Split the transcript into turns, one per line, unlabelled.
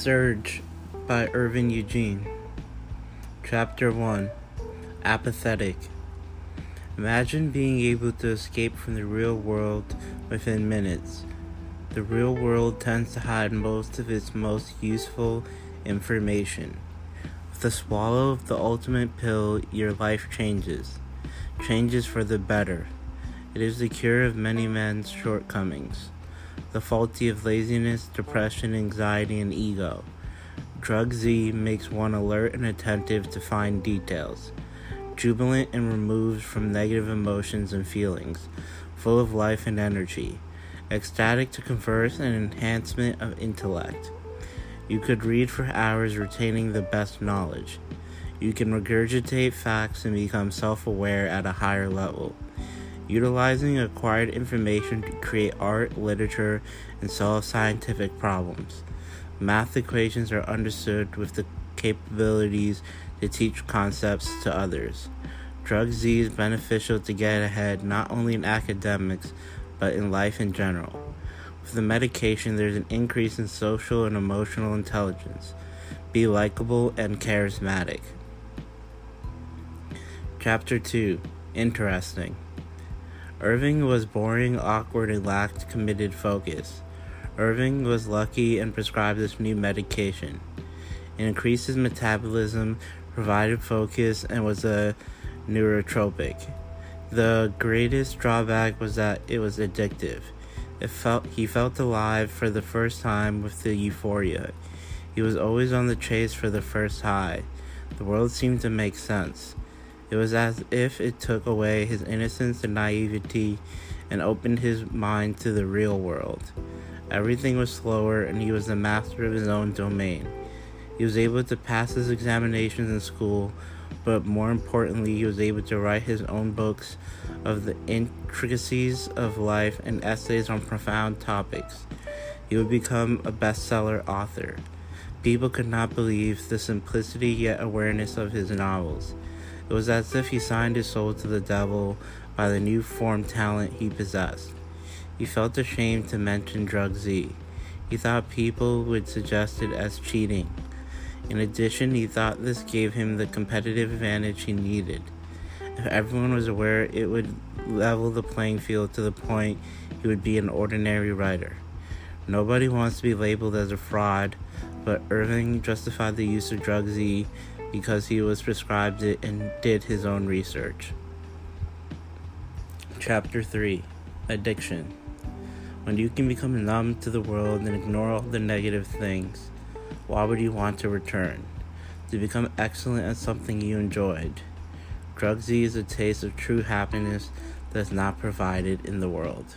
Surge by Irving Eugene. Chapter 1 Apathetic. Imagine being able to escape from the real world within minutes. The real world tends to hide most of its most useful information. With the swallow of the ultimate pill, your life changes. Changes for the better. It is the cure of many men's shortcomings the faulty of laziness, depression, anxiety, and ego. Drug Z makes one alert and attentive to fine details, jubilant and removed from negative emotions and feelings, full of life and energy, ecstatic to converse and enhancement of intellect. You could read for hours retaining the best knowledge. You can regurgitate facts and become self aware at a higher level utilizing acquired information to create art, literature, and solve scientific problems. Math equations are understood with the capabilities to teach concepts to others. Drug Z is beneficial to get ahead not only in academics but in life in general. With the medication, there's an increase in social and emotional intelligence. Be likable and charismatic. Chapter 2 Interesting. Irving was boring, awkward, and lacked committed focus. Irving was lucky and prescribed this new medication. It increased his metabolism, provided focus, and was a neurotropic. The greatest drawback was that it was addictive. It felt he felt alive for the first time with the euphoria. He was always on the chase for the first high. The world seemed to make sense. It was as if it took away his innocence and naivety and opened his mind to the real world. Everything was slower, and he was the master of his own domain. He was able to pass his examinations in school, but more importantly, he was able to write his own books of the intricacies of life and essays on profound topics. He would become a bestseller author. People could not believe the simplicity yet awareness of his novels. It was as if he signed his soul to the devil by the new form talent he possessed. He felt ashamed to mention Drug Z. He thought people would suggest it as cheating. In addition, he thought this gave him the competitive advantage he needed. If everyone was aware, it would level the playing field to the point he would be an ordinary writer. Nobody wants to be labeled as a fraud, but Irving justified the use of Drug Z because he was prescribed it and did his own research. Chapter 3 Addiction When you can become numb to the world and ignore all the negative things, why would you want to return? To become excellent at something you enjoyed. Drugs is a taste of true happiness that's not provided in the world.